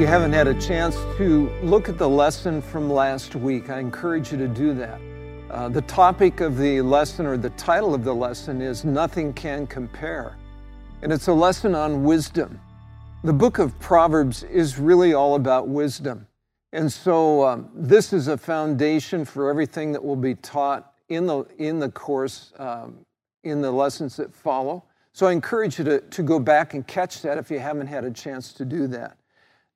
you haven't had a chance to look at the lesson from last week, I encourage you to do that. Uh, the topic of the lesson, or the title of the lesson, is Nothing Can Compare. And it's a lesson on wisdom. The book of Proverbs is really all about wisdom. And so um, this is a foundation for everything that will be taught in the, in the course, um, in the lessons that follow. So I encourage you to, to go back and catch that if you haven't had a chance to do that.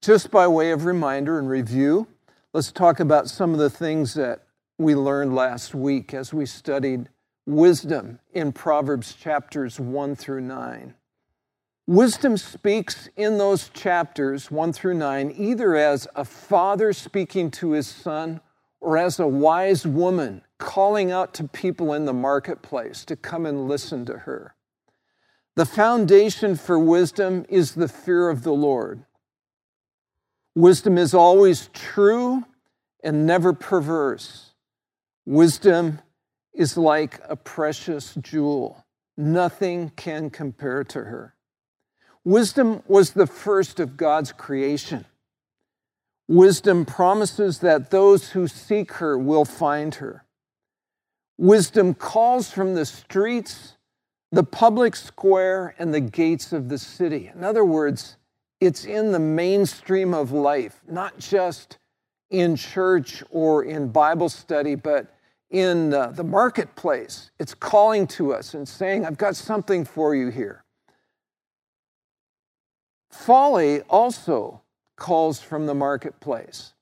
Just by way of reminder and review, let's talk about some of the things that we learned last week as we studied wisdom in Proverbs chapters 1 through 9. Wisdom speaks in those chapters 1 through 9 either as a father speaking to his son or as a wise woman calling out to people in the marketplace to come and listen to her. The foundation for wisdom is the fear of the Lord. Wisdom is always true and never perverse. Wisdom is like a precious jewel. Nothing can compare to her. Wisdom was the first of God's creation. Wisdom promises that those who seek her will find her. Wisdom calls from the streets the public square and the gates of the city. In other words, it's in the mainstream of life, not just in church or in Bible study, but in the marketplace. It's calling to us and saying, I've got something for you here. Folly also calls from the marketplace.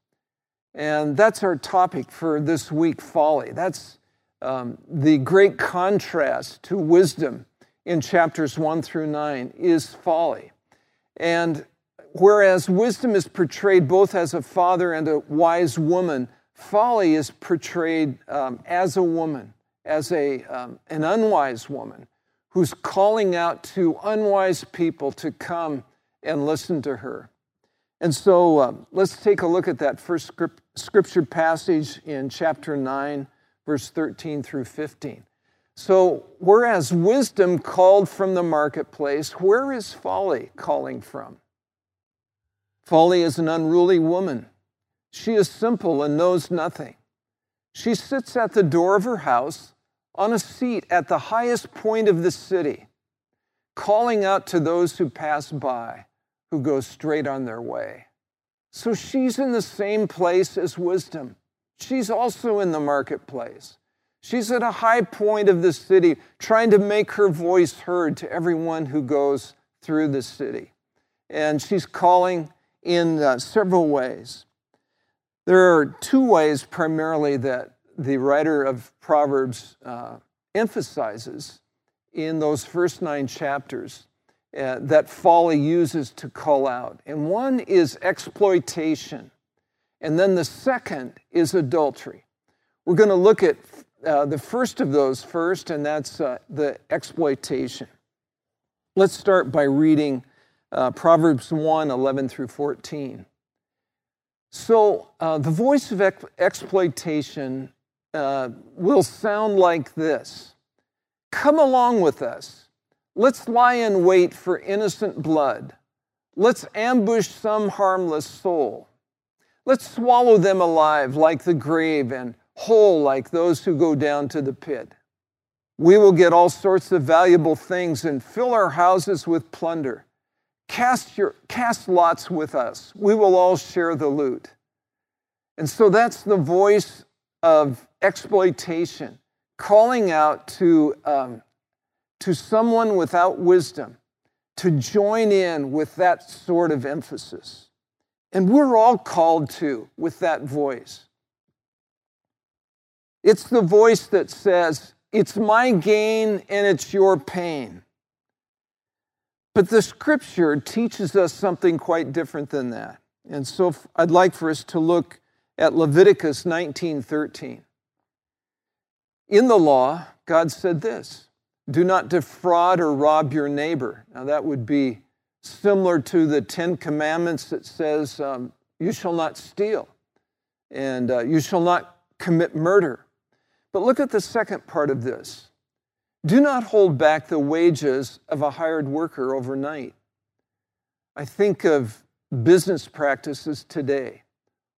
And that's our topic for this week folly. That's um, the great contrast to wisdom in chapters 1 through 9 is folly. And whereas wisdom is portrayed both as a father and a wise woman, folly is portrayed um, as a woman, as a, um, an unwise woman who's calling out to unwise people to come and listen to her. And so uh, let's take a look at that first script, scripture passage in chapter 9, verse 13 through 15. So, whereas wisdom called from the marketplace, where is folly calling from? Folly is an unruly woman. She is simple and knows nothing. She sits at the door of her house on a seat at the highest point of the city, calling out to those who pass by, who go straight on their way. So she's in the same place as wisdom. She's also in the marketplace. She's at a high point of the city, trying to make her voice heard to everyone who goes through the city. And she's calling in uh, several ways. There are two ways primarily that the writer of Proverbs uh, emphasizes in those first nine chapters uh, that folly uses to call out. And one is exploitation, and then the second is adultery. We're going to look at uh, the first of those first, and that's uh, the exploitation. Let's start by reading uh, Proverbs 1 11 through 14. So, uh, the voice of ex- exploitation uh, will sound like this Come along with us. Let's lie in wait for innocent blood. Let's ambush some harmless soul. Let's swallow them alive like the grave and whole like those who go down to the pit. We will get all sorts of valuable things and fill our houses with plunder. Cast, your, cast lots with us. We will all share the loot. And so that's the voice of exploitation, calling out to, um, to someone without wisdom to join in with that sort of emphasis. And we're all called to with that voice. It's the voice that says, It's my gain and it's your pain. But the scripture teaches us something quite different than that. And so I'd like for us to look at Leviticus 19:13. In the law, God said this, do not defraud or rob your neighbor. Now that would be similar to the 10 commandments that says um, you shall not steal and uh, you shall not commit murder but look at the second part of this. Do not hold back the wages of a hired worker overnight. I think of business practices today,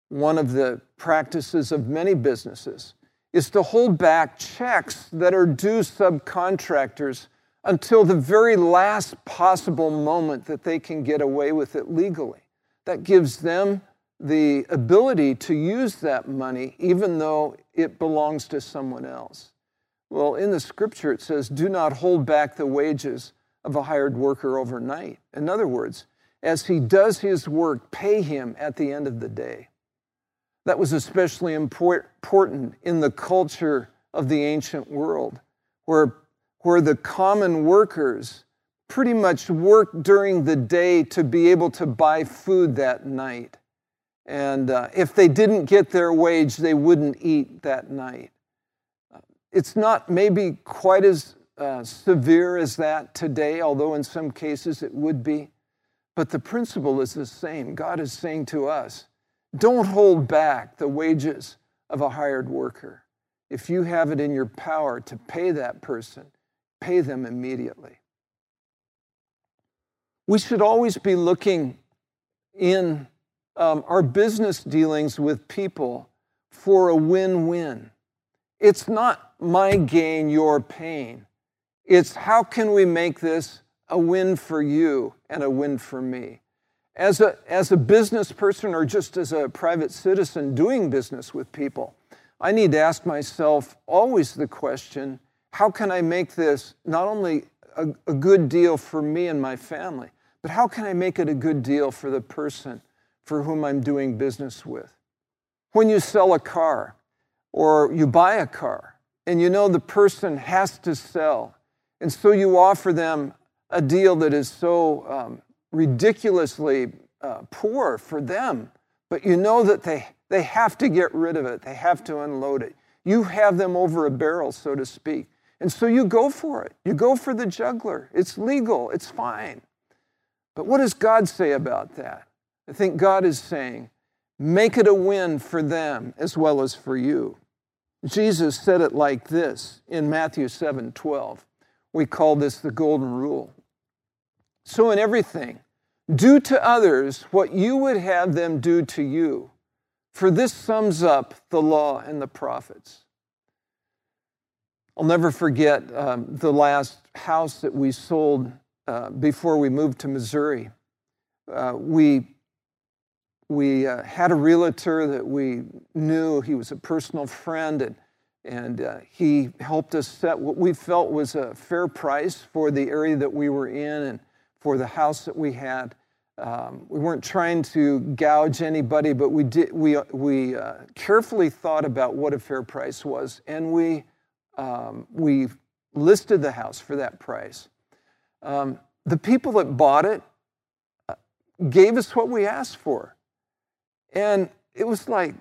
one of the practices of many businesses, is to hold back checks that are due subcontractors until the very last possible moment that they can get away with it legally. That gives them the ability to use that money even though it belongs to someone else. Well, in the scripture it says, do not hold back the wages of a hired worker overnight. In other words, as he does his work, pay him at the end of the day. That was especially important in the culture of the ancient world, where, where the common workers pretty much worked during the day to be able to buy food that night. And uh, if they didn't get their wage, they wouldn't eat that night. It's not maybe quite as uh, severe as that today, although in some cases it would be. But the principle is the same. God is saying to us, don't hold back the wages of a hired worker. If you have it in your power to pay that person, pay them immediately. We should always be looking in um, our business dealings with people for a win win. It's not my gain, your pain. It's how can we make this a win for you and a win for me? As a, as a business person or just as a private citizen doing business with people, I need to ask myself always the question how can I make this not only a, a good deal for me and my family, but how can I make it a good deal for the person for whom I'm doing business with? When you sell a car or you buy a car and you know the person has to sell, and so you offer them a deal that is so um, ridiculously uh, poor for them, but you know that they, they have to get rid of it, they have to unload it. You have them over a barrel, so to speak. And so you go for it. You go for the juggler. It's legal, it's fine. But what does God say about that? I think God is saying, make it a win for them as well as for you. Jesus said it like this in Matthew 7 12. We call this the golden rule. So, in everything, do to others what you would have them do to you, for this sums up the law and the prophets. I'll never forget um, the last house that we sold uh, before we moved to Missouri. Uh, we we uh, had a realtor that we knew. He was a personal friend, and, and uh, he helped us set what we felt was a fair price for the area that we were in and for the house that we had. Um, we weren't trying to gouge anybody, but we, did, we, we uh, carefully thought about what a fair price was, and we, um, we listed the house for that price. Um, the people that bought it uh, gave us what we asked for. And it was like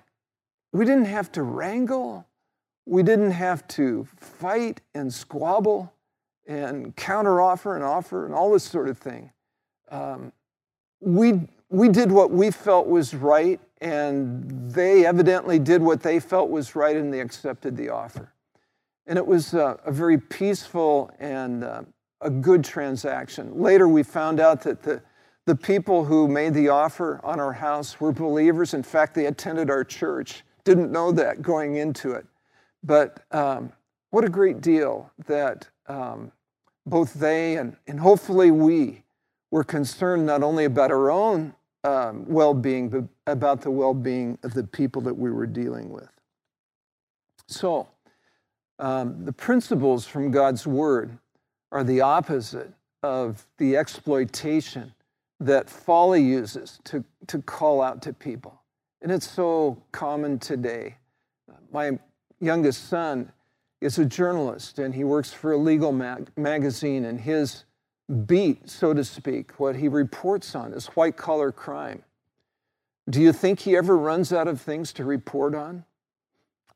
we didn't have to wrangle, we didn't have to fight and squabble and counteroffer and offer and all this sort of thing. Um, we, we did what we felt was right, and they evidently did what they felt was right, and they accepted the offer. And it was a, very peaceful and uh, a good transaction. Later, we found out that the, the people who made the offer on our house were believers. In fact, they attended our church. Didn't know that going into it. But um, what a great deal that um, both they and, and hopefully we were concerned not only about our own um, well being, but about the well being of the people that we were dealing with. So, um, the principles from God's Word are the opposite of the exploitation that folly uses to, to call out to people. And it's so common today. My youngest son is a journalist and he works for a legal mag- magazine, and his beat, so to speak, what he reports on is white collar crime. Do you think he ever runs out of things to report on?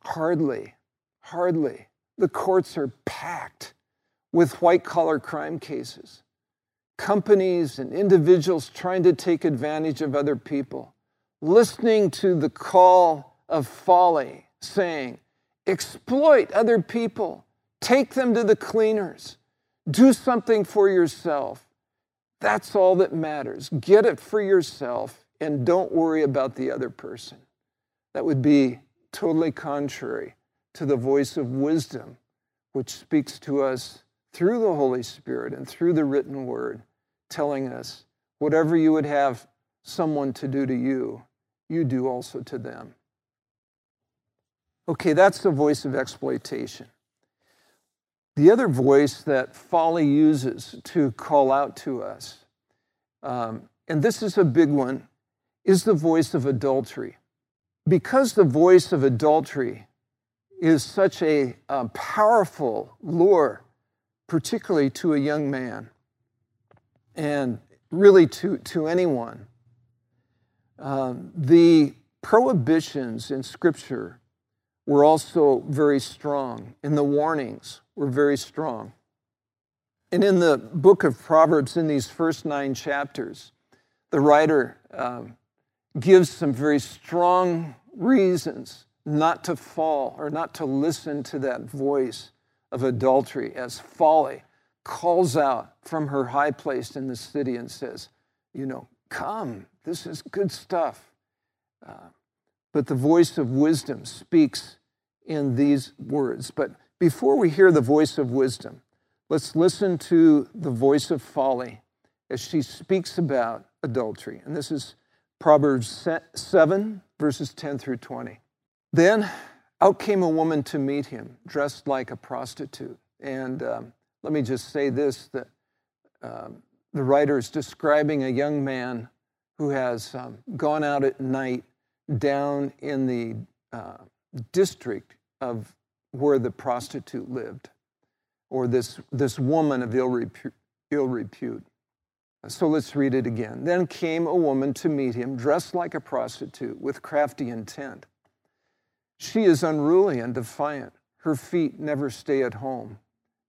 Hardly, hardly. The courts are packed with white collar crime cases companies and individuals trying to take advantage of other people, listening to the call of folly saying, exploit other people, take them to the cleaners, do something for yourself. That's all that matters. Get it for yourself. and don't worry about the other person. That would be totally contrary to the voice of wisdom, which speaks to us through the Holy Spirit and through the written word, telling us whatever you would have someone to do to you, you do also to them. Okay, that's the voice of exploitation. The other voice that folly uses to call out to us, um, and this is a big one, is the voice of adultery. Because the voice of adultery is such a, a powerful lure, particularly to a young man, and really to, to anyone, um, the prohibitions in Scripture were also very strong, and the warnings were very strong. And in the book of Proverbs, in these first nine chapters, the writer um, gives some very strong reasons not to fall or not to listen to that voice of adultery as folly calls out from her high place in the city and says, You know, come, this is good stuff. Uh, but the voice of wisdom speaks in these words. But before we hear the voice of wisdom, let's listen to the voice of folly as she speaks about adultery. And this is Proverbs 7, verses 10 through 20. Then out came a woman to meet him, dressed like a prostitute. And um, let me just say this that um, the writer is describing a young man who has um, gone out at night down in the uh, district of where the prostitute lived, or this, this woman of ill, repu- ill repute. So let's read it again. Then came a woman to meet him, dressed like a prostitute, with crafty intent. She is unruly and defiant. Her feet never stay at home.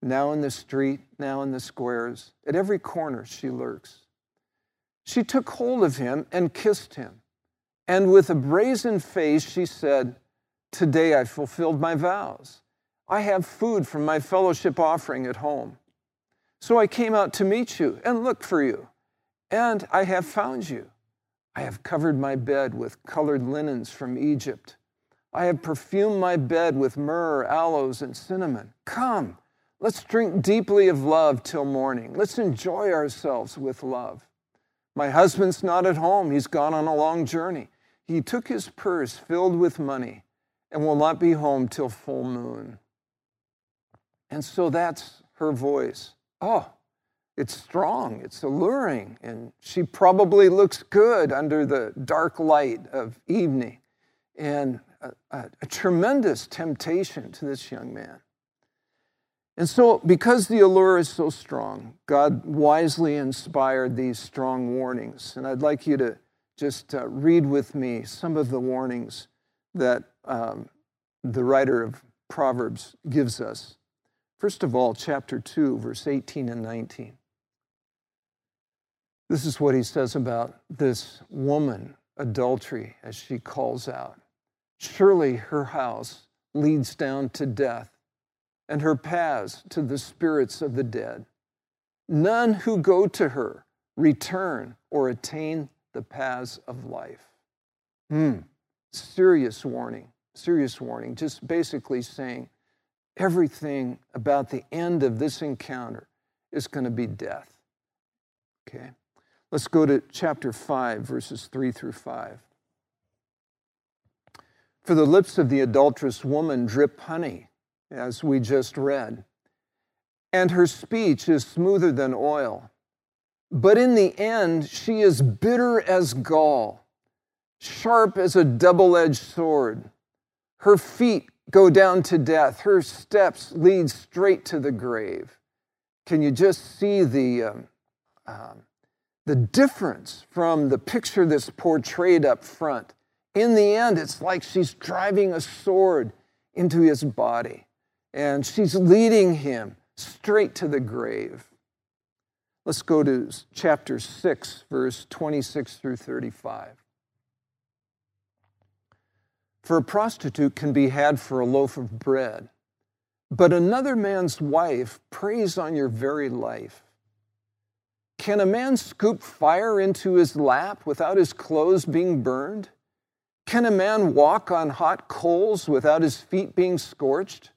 Now in the street, now in the squares, at every corner she lurks. She took hold of him and kissed him. And with a brazen face, she said, Today I fulfilled my vows. I have food from my fellowship offering at home. So I came out to meet you and look for you, and I have found you. I have covered my bed with colored linens from Egypt. I have perfumed my bed with myrrh, aloes, and cinnamon. Come, let's drink deeply of love till morning. Let's enjoy ourselves with love. My husband's not at home, he's gone on a long journey. He took his purse filled with money and will not be home till full moon. And so that's her voice. Oh, it's strong, it's alluring, and she probably looks good under the dark light of evening. And a, a, tremendous temptation to this young man. And so, because the allure is so strong, God wisely inspired these strong warnings. And I'd like you to just uh, read with me some of the warnings that um, the writer of Proverbs gives us. First of all, chapter 2, verse 18 and 19. This is what he says about this woman, adultery, as she calls out. Surely her house leads down to death, and her paths to the spirits of the dead. None who go to her return or attain the paths of life. Hmm, serious warning serious warning, just basically saying everything about the end of this encounter is going to be death. Okay? Let's go to chapter 5, verses 3 through 5. For the lips of the adulterous woman drip honey, as we just read, and her speech is smoother than oil. But in the end, she is bitter as gall, sharp as a double edged sword. Her feet go down to death, her steps lead straight to the grave. Can you just see the, um, um, the difference from the picture that's portrayed up front? In the end, it's like she's driving a sword into his body, and she's leading him straight to the grave. Let's go to chapter 6, verse 26 through 35. For a prostitute can be had for a loaf of bread, but another man's wife preys on your very life. Can a man scoop fire into his lap without his clothes being burned? Can a man walk on hot coals without his feet being scorched?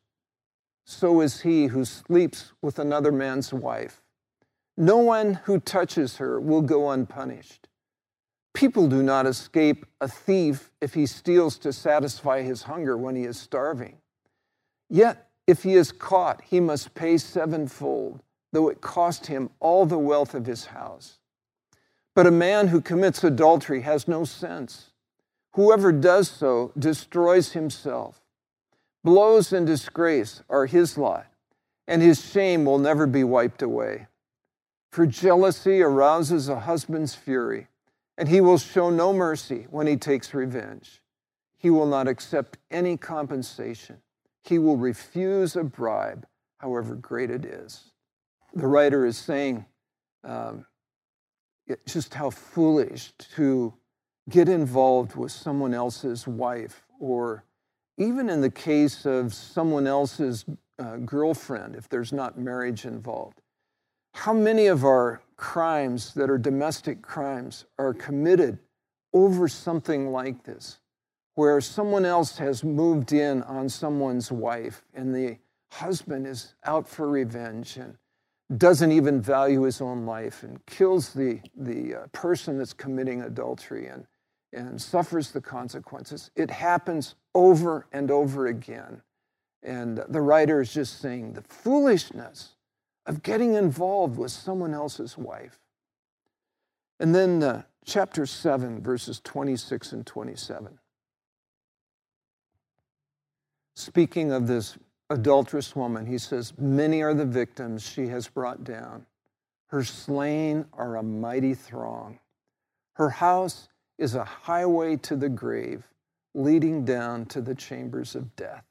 So is he who sleeps with another man's wife. No one who touches her will go unpunished. People do not escape a thief if he steals to satisfy his hunger when he is starving. Yet, if he is caught, he must pay sevenfold, though it cost him all the wealth of his house. But a man who commits adultery has no sense. Whoever does so destroys himself. Blows and disgrace are his lot, and his shame will never be wiped away. For jealousy arouses a husband's fury and he will show no mercy when he takes revenge. He will not accept any compensation. He will refuse a bribe, however great it is. The writer is saying um, just how foolish to get involved with someone else's wife, or even in the case of someone else's uh, girlfriend, if there's not marriage involved. How many of our crimes that are domestic crimes are committed over something like this, where someone else has moved in on someone's wife and the husband is out for revenge and doesn't even value his own life and kills the, the uh, person that's committing adultery and, and suffers the consequences. It happens over and over again. And the writer is just saying the foolishness of getting involved with someone else's wife. And then uh, chapter 7, verses 26 and 27. Speaking of this adulterous woman, he says, Many are the victims she has brought down. Her slain are a mighty throng. Her house is a highway to the grave, leading down to the chambers of death.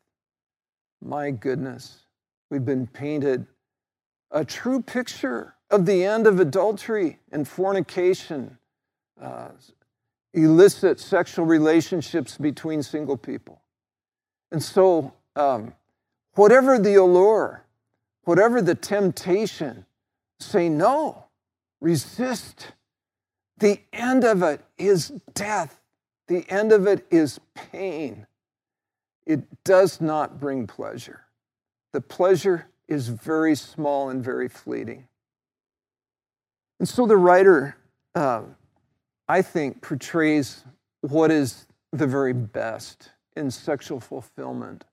My goodness, we've been painted a true picture of the end of adultery and fornication, uh, illicit sexual relationships between single people. And so, um, whatever the allure, whatever the temptation, say no, resist. The end of it is death, the end of it is pain. It does not bring pleasure. The pleasure is very small and very fleeting. And so the writer, uh, I think, portrays what is the very best in sexual fulfillment.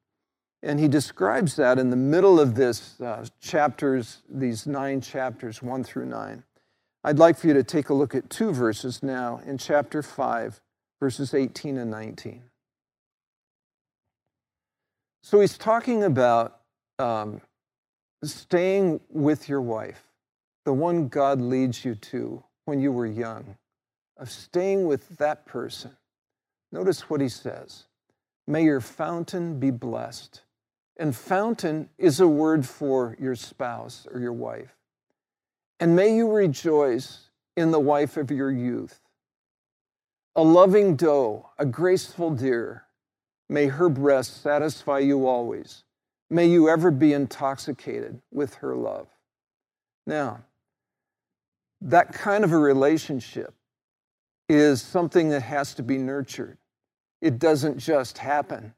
And he describes that in the middle of this uh, chapters, these nine chapters, one through nine. I'd like for you to take a look at two verses now in chapter 5, verses 18 and 19. So he's talking about um, staying with your wife, the one God leads you to when you were young, of staying with that person. Notice what he says May your fountain be blessed. And fountain is a word for your spouse or your wife. And may you rejoice in the wife of your youth. A loving doe, a graceful deer, may her breast satisfy you always May you ever be intoxicated with her love. Now, that kind of a relationship is something that has to be nurtured. It doesn't just happen.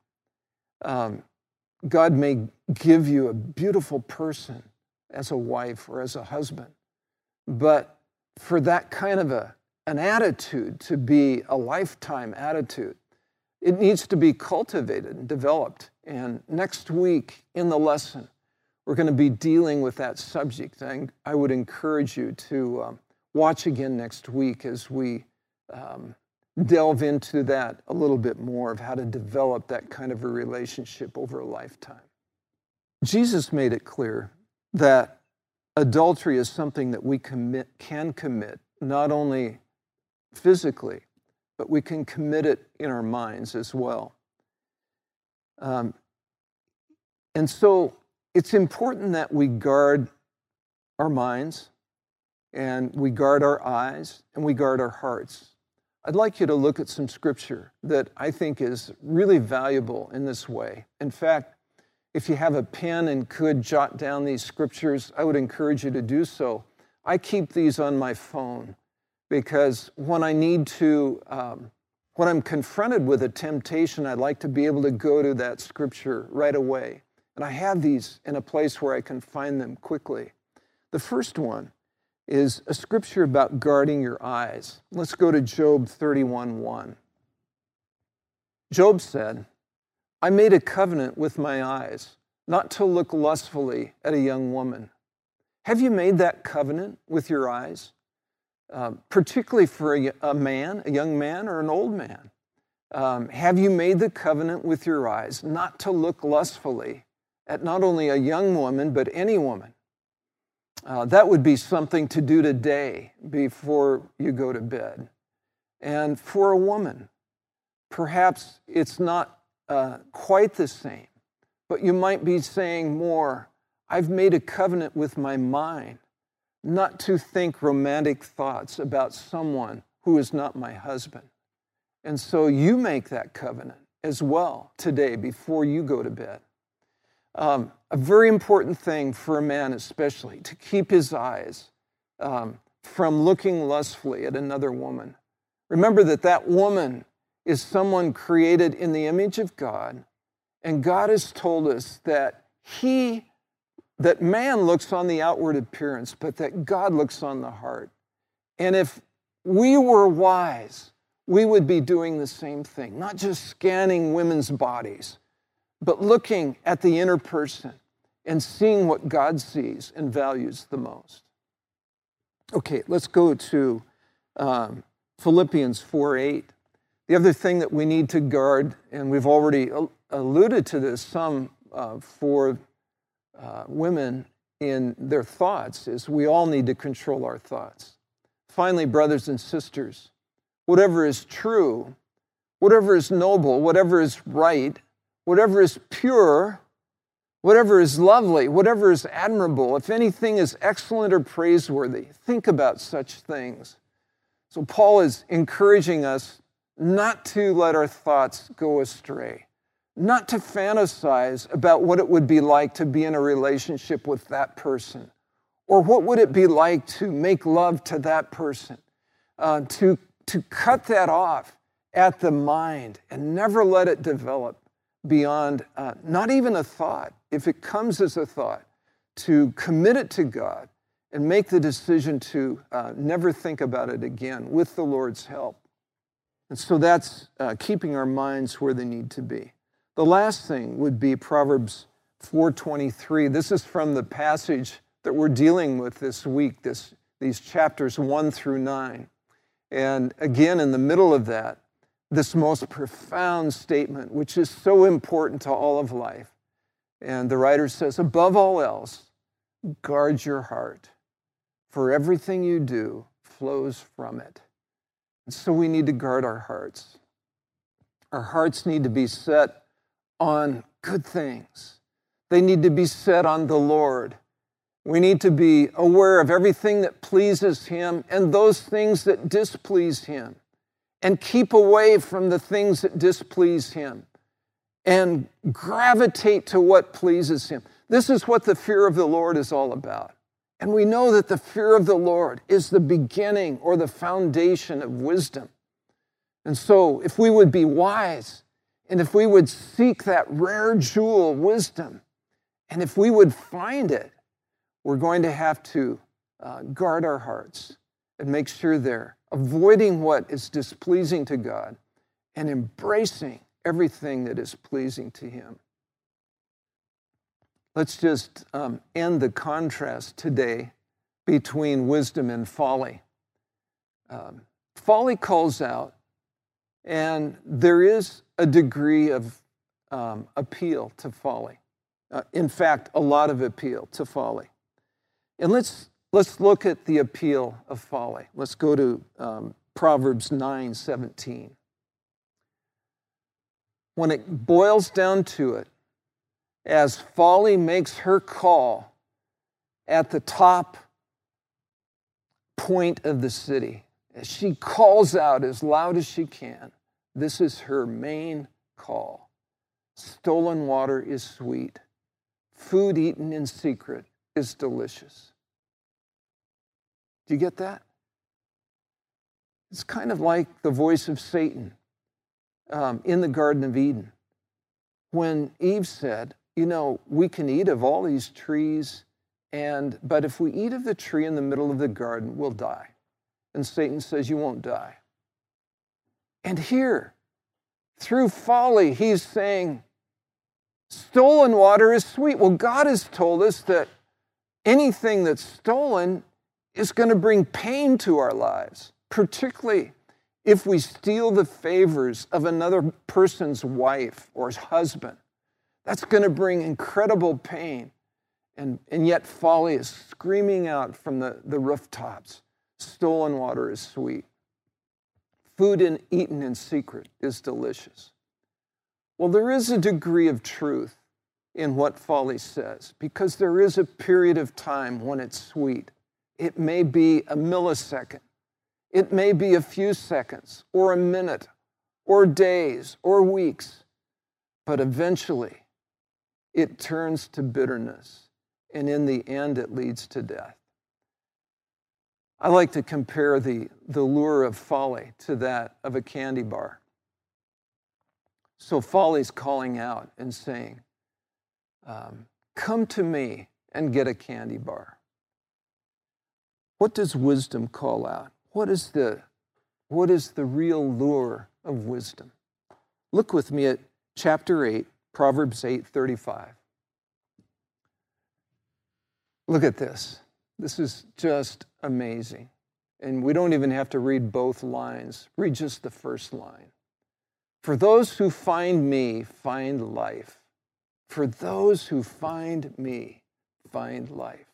Um, God may give you a beautiful person as a wife or as a husband, but for that kind of a, an attitude to be a lifetime attitude, it needs to be cultivated and developed. And next week in the lesson, we're going to be dealing with that subject. And I would encourage you to um, watch again next week as we um, delve into that a little bit more of how to develop that kind of a relationship over a lifetime. Jesus made it clear that adultery is something that we commit, can commit not only physically, but we can commit it in our minds as well. Um, and so it's important that we guard our minds and we guard our eyes and we guard our hearts. I'd like you to look at some scripture that I think is really valuable in this way. In fact, if you have a pen and could jot down these scriptures, I would encourage you to do so. I keep these on my phone because when I need to, um, when I'm confronted with a temptation, I'd like to be able to go to that scripture right away. And I have these in a place where I can find them quickly. The first one is a scripture about guarding your eyes. Let's go to Job 31 1. Job said, I made a covenant with my eyes not to look lustfully at a young woman. Have you made that covenant with your eyes? Uh, particularly for a, a, man, a young man, or an old man? Um, have you made the covenant with your eyes not to look lustfully at not only a young woman, but any woman? Uh, that would be something to do today before you go to bed. And for a woman, perhaps it's not uh, quite the same, but you might be saying more I've made a covenant with my mind not to think romantic thoughts about someone who is not my husband. And so you make that covenant as well today before you go to bed. Um, a very important thing for a man, especially, to keep his eyes um, from looking lustfully at another woman. Remember that that woman is someone created in the image of God, and God has told us that He, that man looks on the outward appearance, but that God looks on the heart. And if we were wise, we would be doing the same thing, not just scanning women's bodies, but looking at the inner person and seeing what God sees and values the most. Okay, let's go to um, Philippians 4 8. The other thing that we need to guard, and we've already alluded to this some uh, for uh, women in their thoughts, is we all need to control our thoughts. Finally, brothers and sisters, whatever is true, whatever is noble, whatever is right, whatever is pure, whatever is lovely, whatever is admirable, if anything is excellent or praiseworthy, think about such things. So, Paul is encouraging us not to let our thoughts go astray, not to fantasize about what it would be like to be in a relationship with that person, or what would it be like to make love to that person, uh, to, to cut that off at the mind and never let it develop beyond uh, not even a thought, if it comes as a thought, to commit it to God and make the decision to uh, never think about it again with the Lord's help. And so that's uh, keeping our minds where they need to be. The last thing would be Proverbs 4:23. This is from the passage that we're dealing with this week, this, these chapters 1 through 9. And again, in the middle of that, this most profound statement, which is so important to all of life. And the writer says, above all else, guard your heart, for everything you do flows from it. And so we need to guard our hearts. Our hearts need to be set on good things, they need to be set on the Lord. We need to be aware of everything that pleases Him and those things that displease Him and keep away from the things that displease Him and gravitate to what pleases Him. This is what the fear of the Lord is all about. And we know that the fear of the Lord is the beginning or the foundation of wisdom. And so, if we would be wise and if we would seek that rare jewel, wisdom, and if we would find it, we're going to have to uh, guard our hearts and make sure they're avoiding what is displeasing to God and embracing everything that is pleasing to Him. Let's just um, end the contrast today between wisdom and folly. Um, folly calls out, and there is a degree of um, appeal to folly. Uh, in fact, a lot of appeal to folly. And let's Let's look at the appeal of folly. Let's go to um, Proverbs 9 17. When it boils down to it, as folly makes her call at the top point of the city, as she calls out as loud as she can, this is her main call. Stolen water is sweet, food eaten in secret is delicious. Do you get that? It's kind of like the voice of Satan um, in the Garden of Eden. When Eve said, You know, we can eat of all these trees, and but if we eat of the tree in the middle of the garden, we'll die. And Satan says, You won't die. And here, through folly, he's saying, Stolen water is sweet. Well, God has told us that anything that's stolen is going to bring pain to our lives, particularly if we steal the favors of another person's wife or husband. That's going to bring incredible pain. And, and yet, folly is screaming out from the, the rooftops stolen water is sweet. Food in, eaten in secret is delicious. Well, there is a degree of truth in what folly says because there is a period of time when it's sweet. It may be a millisecond, it may be a few seconds, or a minute, or days, or weeks, but eventually it turns to bitterness, and in the end, it leads to death. I like to compare the, the lure of folly to that of a candy bar. So folly's calling out and saying, um, Come to me and get a candy bar. What does wisdom call out? What is the, what is the real lure of wisdom? Look with me at chapter 8, Proverbs 8:35. Look at this. This is just amazing. And we don't even have to read both lines, read just the first line. For those who find me, find life. For those who find me, find life.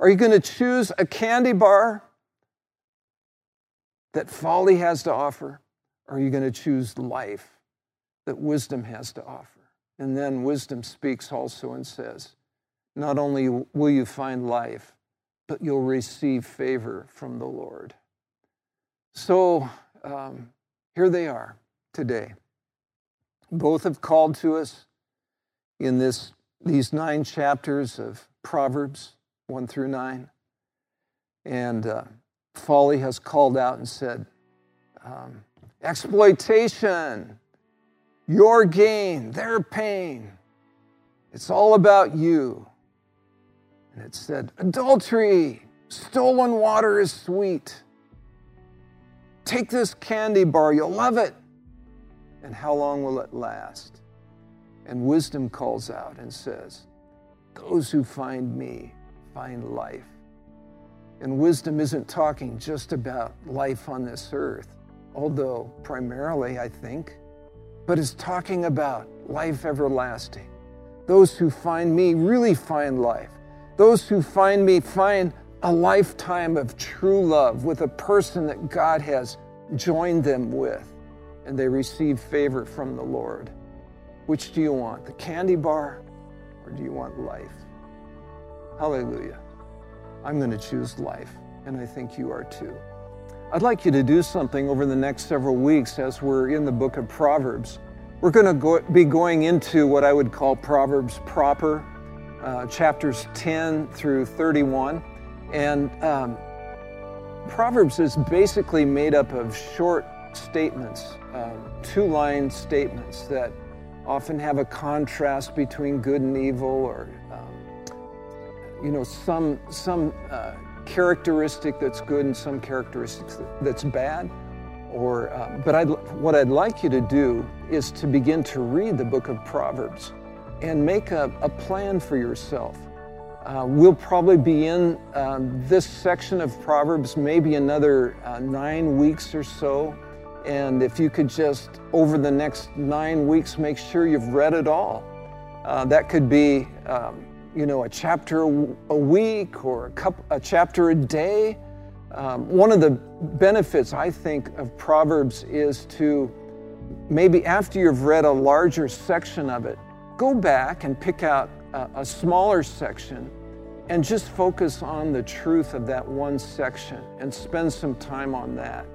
Are you going to choose a candy bar that folly has to offer? Or are you going to choose life that wisdom has to offer? And then wisdom speaks also and says, Not only will you find life, but you'll receive favor from the Lord. So um, here they are today. Both have called to us in this, these nine chapters of Proverbs 1 through 9. And uh, Folly has called out and said, um, exploitation, your gain, their pain. It's all about you. And it said, adultery, stolen water is sweet. Take this candy bar, you'll love it. And how long will it last? And wisdom calls out and says, Those who find me find life. And wisdom isn't talking just about life on this earth, although primarily, I think, but is talking about life everlasting. Those who find me really find life. Those who find me find a lifetime of true love with a person that God has joined them with, and they receive favor from the Lord. Which do you want, the candy bar or do you want life? Hallelujah. I'm going to choose life, and I think you are too. I'd like you to do something over the next several weeks as we're in the book of Proverbs. We're going to go, be going into what I would call Proverbs proper, uh, chapters 10 through 31. And um, Proverbs is basically made up of short statements, um, two line statements that often have a contrast between good and evil or um, you know some some uh, characteristic that's good and some characteristics that's bad or uh, but I'd, what I'd like you to do is to begin to read the book of Proverbs and make a, a plan for yourself. Uh, we'll probably be in um, this section of Proverbs maybe another uh, nine weeks or so. And if you could just, over the next nine weeks, make sure you've read it all. Uh, that could be, um, you know, a chapter a week or a, couple, a chapter a day. Um, one of the benefits, I think, of Proverbs is to maybe after you've read a larger section of it, go back and pick out a, a smaller section and just focus on the truth of that one section and spend some time on that.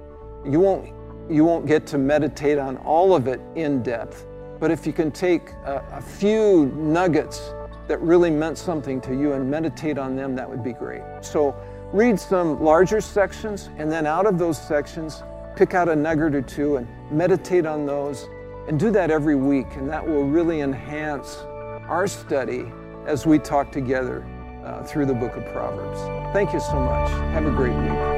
You won't you won't get to meditate on all of it in depth, but if you can take a, a few nuggets that really meant something to you and meditate on them, that would be great. So read some larger sections, and then out of those sections, pick out a nugget or two and meditate on those. And do that every week, and that will really enhance our study as we talk together uh, through the book of Proverbs. Thank you so much. Have a great week.